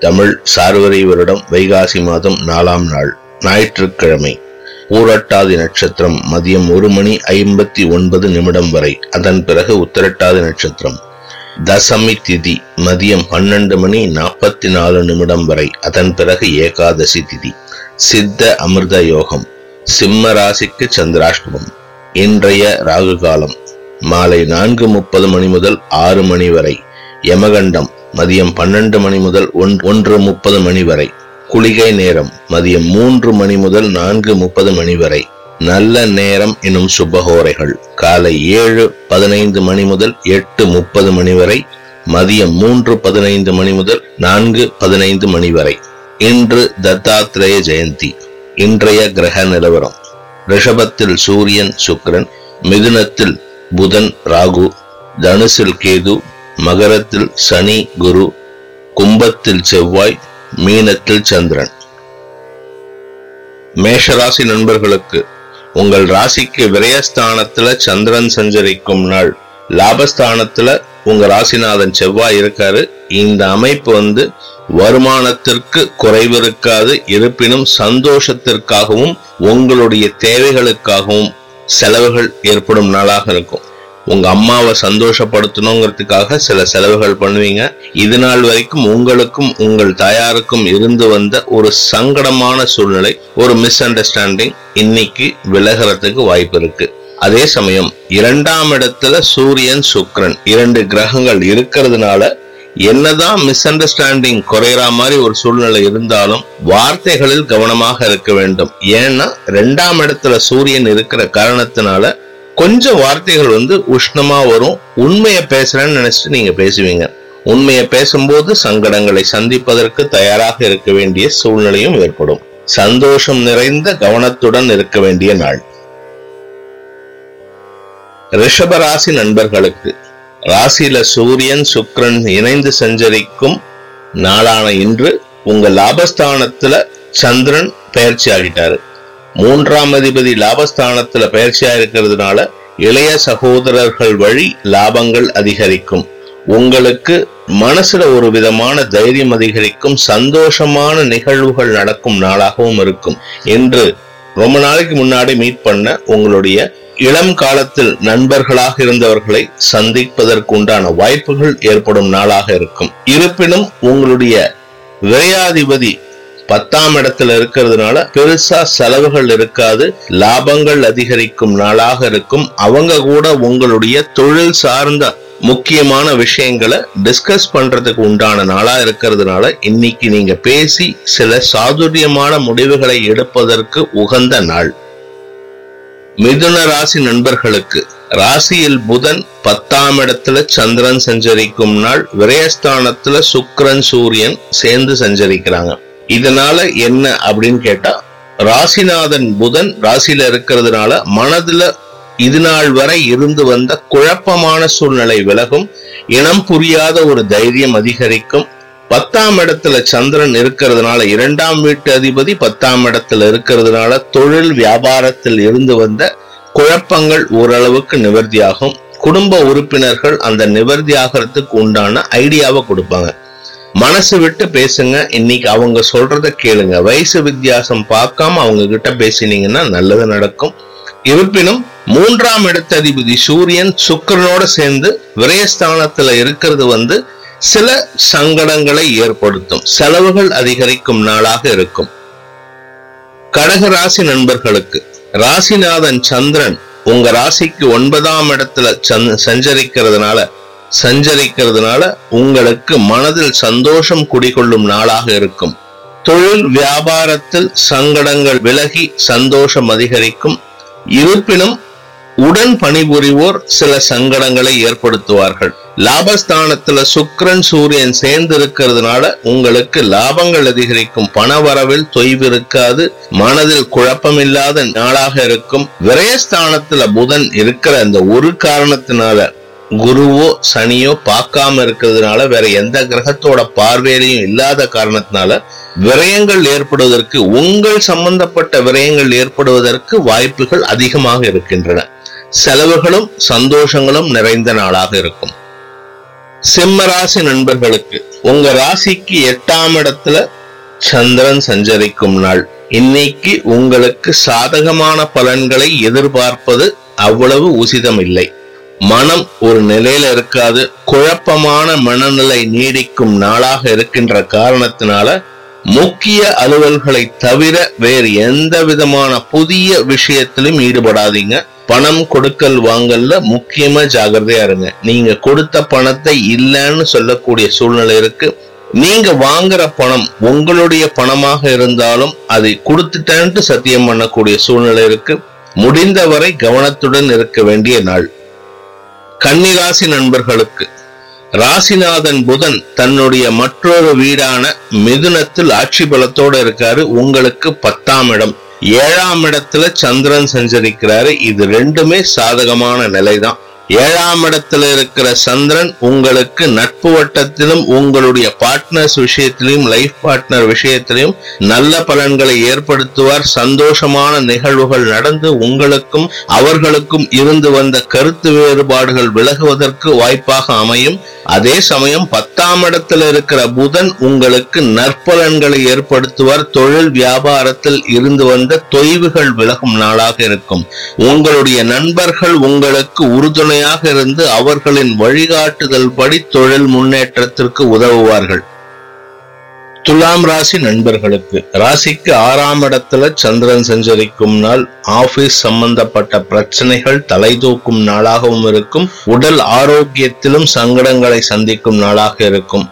தமிழ் சார்வரி வருடம் வைகாசி மாதம் நாலாம் நாள் ஞாயிற்றுக்கிழமை பூரட்டாதி நட்சத்திரம் மதியம் ஒரு மணி ஐம்பத்தி ஒன்பது நிமிடம் வரை. அதன் பிறகு உத்தரட்டாதி நட்சத்திரம். தசமி திதி மதியம் பன்னெண்டு மணி நாற்பத்தி நாலு நிமிடம் வரை. அதன் பிறகு ஏகாதசி திதி சித்த அமிர்த யோகம் சிம்ம ராசிக்கு சந்திராஷ்டமம். இன்றைய ராகு காலம் மாலை நான்கு முப்பது மணி முதல் ஆறு மணி வரை. யமகண்டம் மதியம் பன்னெண்டு மணி முதல் ஒன்- ஒன்று முப்பது மணி வரை. குளிகை நேரம் மதியம் மூன்று மணி முதல் நான்கு முப்பது மணி வரை. நல்ல நேரம் எனும் சுபகோரைகள். காலை ஏழு பதினைந்து மணி முதல் எட்டு முப்பது மணி வரை. மதியம் மூன்று பதினைந்து மணி முதல் நான்கு பதினைந்து மணி வரை. இன்று தத்தாத்திரேய ஜெயந்தி. இன்றைய கிரக நிலவரம். ரிஷபத்தில் சூரியன் சுக்ரன் மிதுனத்தில் புதன் ராகு தனுசில் கேது மகரத்தில் சனி குரு கும்பத்தில் செவ்வாய் மீனத்தில் சந்திரன். மேஷராசி நண்பர்களுக்கு உங்கள் ராசிக்கு விரயஸ்தானத்துல சந்திரன் சஞ்சரிக்கும் நாள். லாபஸ்தானத்துல உங்க ராசிநாதன் செவ்வாய் இருக்காரு. இந்த அமைப்பு வந்து வருமானத்திற்கு குறைவு இருக்காது இருப்பினும் சந்தோஷத்திற்காகவும் உங்களுடைய தேவைகளுக்காகவும் செலவுகள் ஏற்படும் நாளாக இருக்கும். உங்க அம்மாவை சந்தோஷப்படுத்தணுங்கிறதுக்காக சில செலவுகள் பண்ணுவீங்க. இது நாள் வரைக்கும் உங்களுக்கும் உங்கள் தாயாருக்கும் இருந்து வந்த ஒரு சங்கடமான சூழ்நிலை ஒரு மிஸ் அண்டர்ஸ்டாண்டிங் இன்னைக்கு விலகிறதுக்கு வாய்ப்பு இருக்கு. அதே சமயம் இரண்டாம் இடத்துல சூரியன் சுக்ரன் இரண்டு கிரகங்கள் இருக்கிறதுனால என்னதான் மிஸ் அண்டர்ஸ்டாண்டிங் குறையற மாதிரி ஒரு சூழ்நிலை இருந்தாலும் வார்த்தைகளில் கவனமாக இருக்க வேண்டும். ஏன்னா ரெண்டாம் இடத்துல சூரியன் இருக்கிற காரணத்தினால கொஞ்சம் வார்த்தைகள் வந்து உஷ்ணமா வரும். உண்மையை பேசுறேன்னு நினைச்சிட்டு நீங்க பேசுவீங்க. உண்மையை பேசும்போது சங்கடங்களை சந்திப்பதற்கு தயாராக இருக்க வேண்டிய சூழ்நிலையும் ஏற்படும். சந்தோஷம் நிறைந்த கவனத்துடன் இருக்க வேண்டிய நாள். ரிஷபராசி நண்பர்களுக்கு ராசியில சூரியன் சுக்ரன் இணைந்து சஞ்சரிக்கும் நாளான இன்று உங்க லாபஸ்தானத்துல சந்திரன் பயிற்சி ஆகிட்டாரு. மூன்றாம் அதிபதி லாபஸ்தானத்துல பயிற்சியா இருக்கிறதுனால இளைய சகோதரர்கள் வழி லாபங்கள் அதிகரிக்கும். உங்களுக்கு மனசுல ஒரு விதமான தைரியம் அதிகரிக்கும் சந்தோஷமான நிகழ்வுகள் நடக்கும் நாளாகவும் இருக்கும் என்று ரொம்ப நாளைக்கு முன்னாடி மீட் பண்ண உங்களுடைய இளம் காலத்தில் நண்பர்களாக இருந்தவர்களை சந்திப்பதற்கு உண்டான வாய்ப்புகள் ஏற்படும் நாளாக இருக்கும். இருப்பினும் உங்களுடைய விரையாதிபதி பத்தாம் இடத்துல இருக்கிறதுனால பெருசா செலவுகள் இருக்காது லாபங்கள் அதிகரிக்கும் நாளாக இருக்கும். அவங்க கூட உங்களுடைய தொழில் சார்ந்த முக்கியமான விஷயங்களை டிஸ்கஸ் பண்றதுக்கு உண்டான நாளா இருக்கிறதுனால இன்னைக்கு நீங்க பேசி சில சாதுரியமான முடிவுகளை எடுப்பதற்கு உகந்த நாள். மிதுன ராசி நண்பர்களுக்கு ராசியில் புதன் பத்தாம் இடத்துல சந்திரன் சஞ்சரிக்கும் நாள் விரயஸ்தானத்துல சுக்கரன் சூரியன் சேர்ந்து சஞ்சரிக்கிறாங்க. இதனால என்ன அப்படின்னு கேட்டா ராசிநாதன் புதன் ராசியில இருக்கிறதுனால மனதுல இது நாள் வரை இருந்து வந்த குழப்பமான சூழ்நிலை விலகும். இனம் புரியாத ஒரு தைரியம் அதிகரிக்கும். பத்தாம் இடத்துல சந்திரன் இருக்கிறதுனால இரண்டாம் வீட்டு அதிபதி பத்தாம் இடத்துல இருக்கிறதுனால தொழில் வியாபாரத்தில் இருந்து வந்த குழப்பங்கள் ஓரளவுக்கு நிவர்த்தியாகும். குடும்ப உறுப்பினர்கள் அந்த நிவர்த்தி ஆகிறதுக்கு உண்டான ஐடியாவை கொடுப்பாங்க. மனசு விட்டு பேசுங்க. இன்னைக்கு அவங்க சொல்றத கேளுங்க. வயசு வித்தியாசம் பார்க்காம அவங்க கிட்ட பேசினீங்கன்னா நல்லது நடக்கும். இருப்பினும் மூன்றாம் இடத்ததிபதி சூரியன் சுக்கிரனோட சேர்ந்து விரயஸ்தானத்துல இருக்கிறது வந்து சில சங்கடங்களை ஏற்படுத்தும். செலவுகள் அதிகரிக்கும் நாளாக இருக்கும். கடக ராசி நண்பர்களுக்கு ராசிநாதன் சந்திரன் உங்க ராசிக்கு ஒன்பதாம் இடத்துல சஞ்சரிக்கிறதுனால சஞ்சரிக்கிறதுனால உங்களுக்கு மனதில் சந்தோஷம் குடிகொள்ளும் நாளாக இருக்கும். தொழில் வியாபாரத்தில் சங்கடங்கள் விலகி சந்தோஷம் அதிகரிக்கும். இருப்பினும் உடன் பணிபுரிவோர் சில சங்கடங்களை ஏற்படுத்துவார்கள். லாபஸ்தானத்துல சுக்ரன் சூரியன் சேர்ந்து இருக்கிறதுனால உங்களுக்கு லாபங்கள் அதிகரிக்கும். பண வரவில் தொய்வு இருக்காது மனதில் குழப்பம் இல்லாத நாளாக இருக்கும். விரயஸ்தானத்துல புதன் இருக்கிற அந்த ஒரு காரணத்தினால குருவோ சனியோ பார்க்காம இருக்கிறதுனால வேற எந்த கிரகத்தோட பார்வையிலையும் இல்லாத காரணத்தினால விரயங்கள் ஏற்படுவதற்கு உங்கள் சம்பந்தப்பட்ட விரயங்கள் ஏற்படுவதற்கு வாய்ப்புகள் அதிகமாக இருக்கின்றன. செலவுகளும் சந்தோஷங்களும் நிறைந்த நாளாக இருக்கும். சிம்ம ராசி நண்பர்களுக்கு உங்க ராசிக்கு எட்டாம் இடத்துல சந்திரன் சஞ்சரிக்கும் நாள். இன்னைக்கு உங்களுக்கு சாதகமான பலன்களை எதிர்பார்ப்பது அவ்வளவு உசிதம் இல்லை. மனம் ஒரு நிலையில இருக்காது. குழப்பமான மனநிலை நீடிக்கும் நாளாக இருக்கின்ற காரணத்தினால முக்கிய அலுவல்களை தவிர வேறு எந்த விதமான புதிய விஷயத்திலும் ஈடுபடாதீங்க. பணம் கொடுக்கல் வாங்கல்ல முக்கியமா ஜாகிரதையா இருங்க. நீங்க கொடுத்த பணத்தை இல்லைன்னு சொல்லக்கூடிய சூழ்நிலை இருக்கு. நீங்க வாங்குற பணம் உங்களுடைய பணமாக இருந்தாலும் அதை கொடுத்துட்டேன்ட்டு சத்தியம் பண்ணக்கூடிய சூழ்நிலை இருக்கு. முடிந்தவரை கவனத்துடன் இருக்க வேண்டிய நாள். கன்னிராசி நண்பர்களுக்கு ராசிநாதன் புதன் தன்னுடைய மற்றொரு வீடான மிதுனத்தில் ஆட்சி பலத்தோட இருக்காரு. உங்களுக்கு பத்தாம் இடம். ஏழாம் இடத்துல சந்திரன் சஞ்சரிக்கிறாரு. இது ரெண்டுமே சாதகமான நிலைதான். ஏழாம் இடத்துல இருக்கிற சந்திரன் உங்களுக்கு நட்பு வட்டத்திலும் உங்களுடைய பார்ட்னர்ஸ் விஷயத்திலும் லைஃப் பார்ட்னர் விஷயத்திலையும் நல்ல பலன்களை ஏற்படுத்துவார். சந்தோஷமான நிகழ்வுகள் நடந்து உங்களுக்கும் அவர்களுக்கும் இருந்து வந்த கருத்து வேறுபாடுகள் விலகுவதற்கு வாய்ப்பாக அமையும். அதே சமயம் பத்தாம் இடத்துல இருக்கிற புதன் உங்களுக்கு நற்பலன்களை ஏற்படுத்துவார். தொழில் வியாபாரத்தில் இருந்து வந்த தொய்வுகள் விலகும் நாளாக இருக்கும். உங்களுடைய நண்பர்கள் உங்களுக்கு துணையாக இருந்து அவர்களின் வழிகாட்டுதல் படி தொழில் முன்னேற்றத்திற்கு உதவுவார்கள். துலாம் ராசி நண்பர்களுக்கு ராசிக்கு ஆறாம் இடத்துல சந்திரன் சஞ்சரிக்கும் நாள் ஆபீஸ் சம்பந்தப்பட்ட பிரச்சனைகள் தலை தூக்கும் நாளாகவும் இருக்கும் உடல் ஆரோக்கியத்திலும் சங்கடங்களை சந்திக்கும் நாளாக இருக்கும்.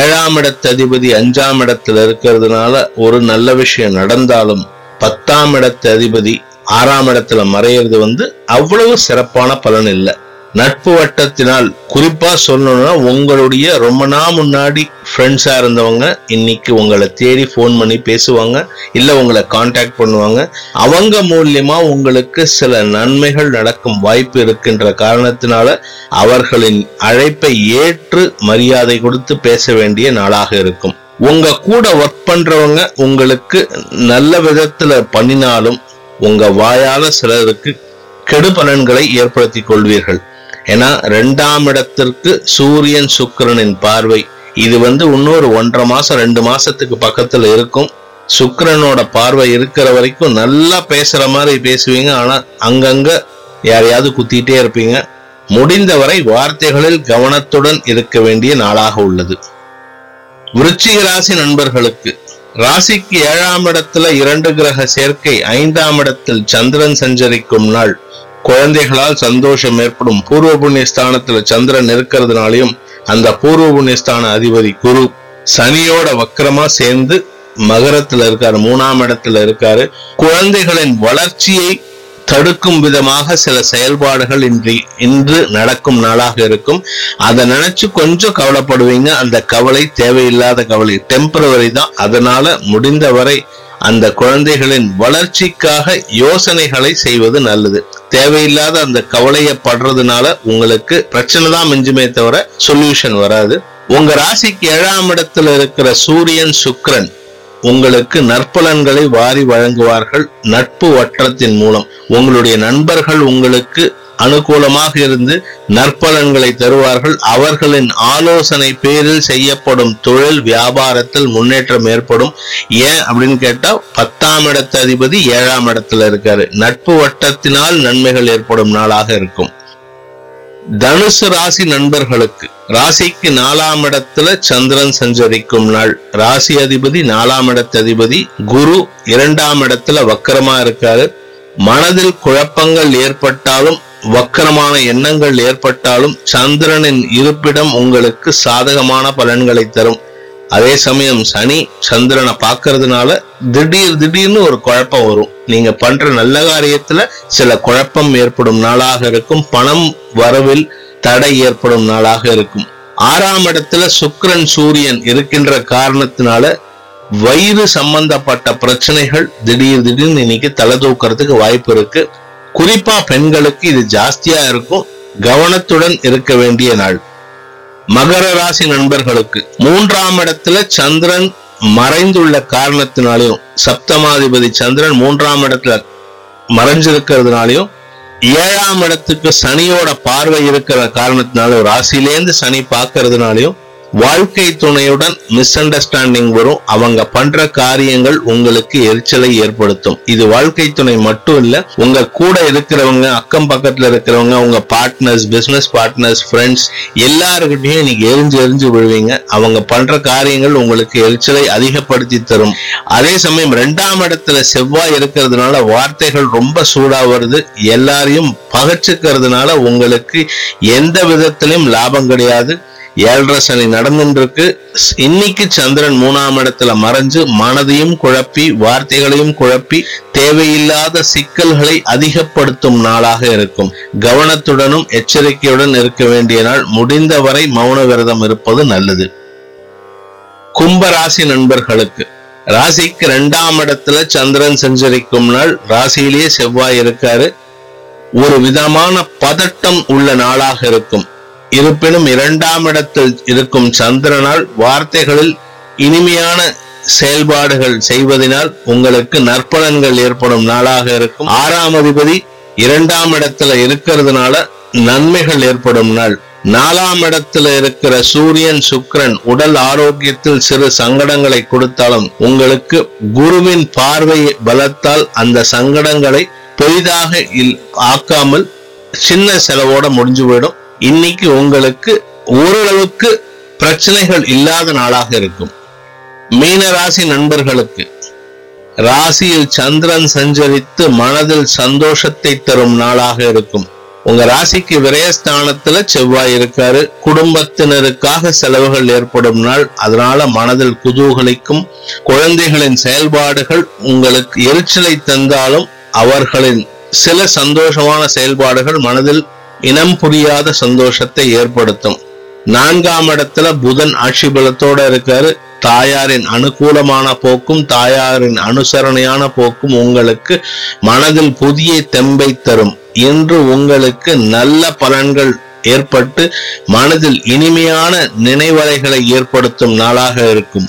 ஏழாம் இடத்து அதிபதி அஞ்சாம் இடத்துல இருக்கிறதுனால ஒரு நல்ல விஷயம் நடந்தாலும் பத்தாம் இடத்து அதிபதி ஆறாம் இடத்துல மறையிறது வந்து அவ்வளவு சிறப்பான பலன் இல்லை. நட்பு வட்டத்தினால் குறிப்பா சொல்லணும்னா உங்களுடைய ரொம்ப நாள் முன்னாடி ஃப்ரெண்ட்ஸா இருந்தவங்க இன்னைக்கு உங்களை தேடி ஃபோன் பண்ணி பேசுவாங்க இல்ல உங்களை காண்டாக்ட் பண்ணுவாங்க. அவங்க மூலியமா உங்களுக்கு சில நன்மைகள் நடக்கும் வாய்ப்பு இருக்கின்ற காரணத்தினால அவர்களின் அழைப்பை ஏற்று மரியாதை கொடுத்து பேச வேண்டிய நாளாக இருக்கும். உங்க கூட ஒர்க் பண்றவங்க உங்களுக்கு நல்ல விதத்துல பண்ணினாலும் உங்க வாயால சிலருக்கு கெடு பலன்களை ஏற்படுத்தி கொள்வீர்கள். ஏன்னா ரெண்டாம் இடத்திற்கு சூரியன் சுக்கிரனின் பார்வை. இது வந்து இன்னொரு ஒன்றரை மாசம் ரெண்டு மாசத்துக்கு பக்கத்துல இருக்கும். சுக்கரனோட பார்வை இருக்கிற வரைக்கும் நல்லா பேசுற மாதிரி பேசுவீங்க. ஆனா அங்கங்க யாரையாவது குத்திட்டே இருப்பீங்க. முடிந்தவரை வார்த்தைகளில் கவனத்துடன் இருக்க வேண்டிய நாளாக உள்ளது. விருச்சிக ராசி நண்பர்களுக்கு ராசிக்கு ஏழாம் இடத்துல இரண்டு கிரக சேர்க்கை ஐந்தாம் இடத்தில் சந்திரன் சஞ்சரிக்கும் நாள். குழந்தைகளால் சந்தோஷம் ஏற்படும் பூர்வ புண்ணிய ஸ்தானத்துல சந்திரன் இருக்கிறதுனாலையும் அந்த பூர்வ புண்ணிய ஸ்தான அதிபதி குரு சனியோட வக்கரமா சேர்ந்து மகரத்துல இருக்காரு மூணாம் இடத்துல இருக்காரு. குழந்தைகளின் வளர்ச்சியை தடுக்கும் விதமாக சில செயல்பாடுகள் இன்றி இன்று நடக்கும் நாளாக இருக்கும். அதை நினைச்சு கொஞ்சம் கவலைப்படுவீங்க. அந்த கவலை தேவையில்லாத கவலை டெம்பரவரி தான். அதனால முடிந்தவரை அந்த குழந்தைகளின் வளர்ச்சிக்காக யோசனைகளை செய்வது நல்லது. தேவையில்லாத அந்த கவலையை படுறதுனால உங்களுக்கு பிரச்சனை தான் மிஞ்சுமே தவிர சொல்யூஷன் வராது. உங்க ராசிக்கு ஏழாம் இடத்துல இருக்கிற சூரியன் சுக்ரன் உங்களுக்கு நற்பலன்களை வாரி வழங்குவார்கள் நட்பு வட்டத்தின் மூலம். உங்களுடைய நண்பர்கள் உங்களுக்கு அனுகூலமாக இருந்து நற்பலன்களை தருவார்கள். அவர்களின் ஆலோசனை பேரில் செய்யப்படும் தொழில் வியாபாரத்தில் முன்னேற்றம் ஏற்படும். ஏன் அப்படின்னு கேட்டா பத்தாம் ஆறாம் இடத்து அதிபதி ஏழாம் இடத்துல இருக்காரு. நட்பு வட்டத்தினால் நன்மைகள் ஏற்படும் நாளாக இருக்கும். தனுசு ராசி நண்பர்களுக்கு ராசிக்கு நாலாம் இடத்துல சந்திரன் சஞ்சரிக்கும் நாள். ராசி அதிபதி நாலாம் இடத்து அதிபதி குரு இரண்டாம் இடத்துல வக்கரமா இருக்காரு. மனதில் குழப்பங்கள் ஏற்பட்டாலும் வக்கரமான எண்ணங்கள் ஏற்பட்டாலும் சந்திரனின் இருப்பிடம் உங்களுக்கு சாதகமான பலன்களை தரும். அதே சமயம் சனி சந்திரனை பார்க்கறதுனால திடீர் திடீர்னு ஒரு குழப்பம் வரும். நீங்க பண்ற நல்ல காரியத்துல சில குழப்பம் ஏற்படும் நாளாக இருக்கும். பணம் வரவில் தடை ஏற்படும் நாளாக இருக்கும். ஆறாம் இடத்துல சுக்கரன் சூரியன் இருக்கின்ற காரணத்தினால வயிறு சம்பந்தப்பட்ட பிரச்சனைகள் திடீர் திடீர்னு இன்னைக்கு தலை தூக்கிறதுக்கு வாய்ப்பு இருக்கு. குறிப்பா பெண்களுக்கு இது ஜாஸ்தியா இருக்கும். கவனத்துடன் இருக்க வேண்டிய நாள். மகர ராசி நண்பர்களுக்கு மூன்றாம் இடத்துல சந்திரன் மறைந்துள்ள காரணத்தினாலையும் சப்தமாதிபதி சந்திரன் மூன்றாம் இடத்துல மறைஞ்சிருக்கிறதுனாலையும் ஏழாம் இடத்துக்கு சனியோட பார்வை இருக்கிற காரணத்தினால ராசியிலேந்து சனி பார்க்கறதுனாலையும் வாழ்க்கை துணையுடன் மிஸ் அண்டர்ஸ்டாண்டிங் வரும். அவங்க பண்ற காரியங்கள் உங்களுக்கு எரிச்சலை ஏற்படுத்தும். இது வாழ்க்கை துணை மட்டும் இல்ல உங்க கூட இருக்கிறவங்க அக்கம் பக்கத்துல இருக்கிறவங்க உங்க பார்ட்னர்ஸ் பிசினஸ் பார்ட்னர்ஸ் ஃப்ரெண்ட்ஸ் எல்லாருக்கிட்டையும் நீங்க எரிஞ்சு எரிஞ்சு விழுவீங்க. அவங்க பண்ற காரியங்கள் உங்களுக்கு எரிச்சலை அதிகப்படுத்தி தரும். அதே சமயம் ரெண்டாம் இடத்துல செவ்வாய் இருக்கிறதுனால வார்த்தைகள் ரொம்ப சூடா வருது. எல்லாரையும் பகச்சுக்கிறதுனால உங்களுக்கு எந்த விதத்திலும் லாபம் கிடையாது. ஏழரை சனி நடந்துருக்கு இன்னைக்கு சந்திரன் மூணாம் இடத்துல மறைஞ்சு மனதையும் குழப்பி வார்த்தைகளையும் குழப்பி தேவையில்லாத சிக்கல்களை அதிகப்படுத்தும் நாளாக இருக்கும். கவனத்துடனும் எச்சரிக்கையுடன் இருக்க வேண்டிய நாள் முடிந்தவரை மௌன விரதம் இருப்பது நல்லது. கும்பராசி நண்பர்களுக்கு ராசிக்கு இரண்டாம் இடத்துல சந்திரன் சஞ்சரிக்கும் நாள் ராசியிலேயே செவ்வாய் இருக்காரு. ஒரு விதமான பதட்டம் உள்ள நாளாக இருக்கும். இருப்பினும் இரண்டாம் இடத்தில் இருக்கும் சந்திரனால் வார்த்தைகளில் இனிமையான செயல்பாடுகள் செய்வதனால் உங்களுக்கு நற்பலன்கள் ஏற்படும் நாளாக இருக்கும். ஆறாம் அதிபதி இரண்டாம் இடத்துல இருக்கிறதுனால நன்மைகள் ஏற்படும் நாள். நாலாம் இடத்துல இருக்கிற சூரியன் சுக்கிரன் உடல் ஆரோக்கியத்தில் சிறு சங்கடங்களை கொடுத்தாலும் உங்களுக்கு குருவின் பார்வை பலத்தால் அந்த சங்கடங்களை பெரிதாக ஆக்காமல் சின்ன செலவோட முடிஞ்சு போயிடும். இன்னைக்கு உங்களுக்கு ஓரளவுக்கு பிரச்சனைகள் இல்லாத நாளாக இருக்கும். மீன ராசி நண்பர்களுக்கு ராசியில் சந்திரன் சஞ்சரித்து மனதில் சந்தோஷத்தை தரும் நாளாக இருக்கும். உங்க ராசிக்கு விரயஸ்தானத்துல செவ்வாய் இருக்காரு. குடும்பத்தினருக்காக செலவுகள் ஏற்படும் நாள். அதனால மனதில் குதூகலிக்கும் குழந்தைகளின் செயல்பாடுகள் உங்களுக்கு எரிச்சலை தந்தாலும் அவர்களின் சில சந்தோஷமான செயல்பாடுகள் மனதில் இனம் புரியாத சந்தோஷத்தை ஏற்படுத்தும். நான்காம் இடத்துல புதன் ஆட்சி பலத்தோட இருக்காரு. தாயாரின் அனுகூலமான போக்கும் தாயாரின் அனுசரணையான போக்கும் உங்களுக்கு மனதில் புதிய தெம்பை தரும் இன்று உங்களுக்கு நல்ல பலன்கள் ஏற்பட்டு மனதில் இனிமையான நினைவலைகளை ஏற்படுத்தும் நாளாக இருக்கும்.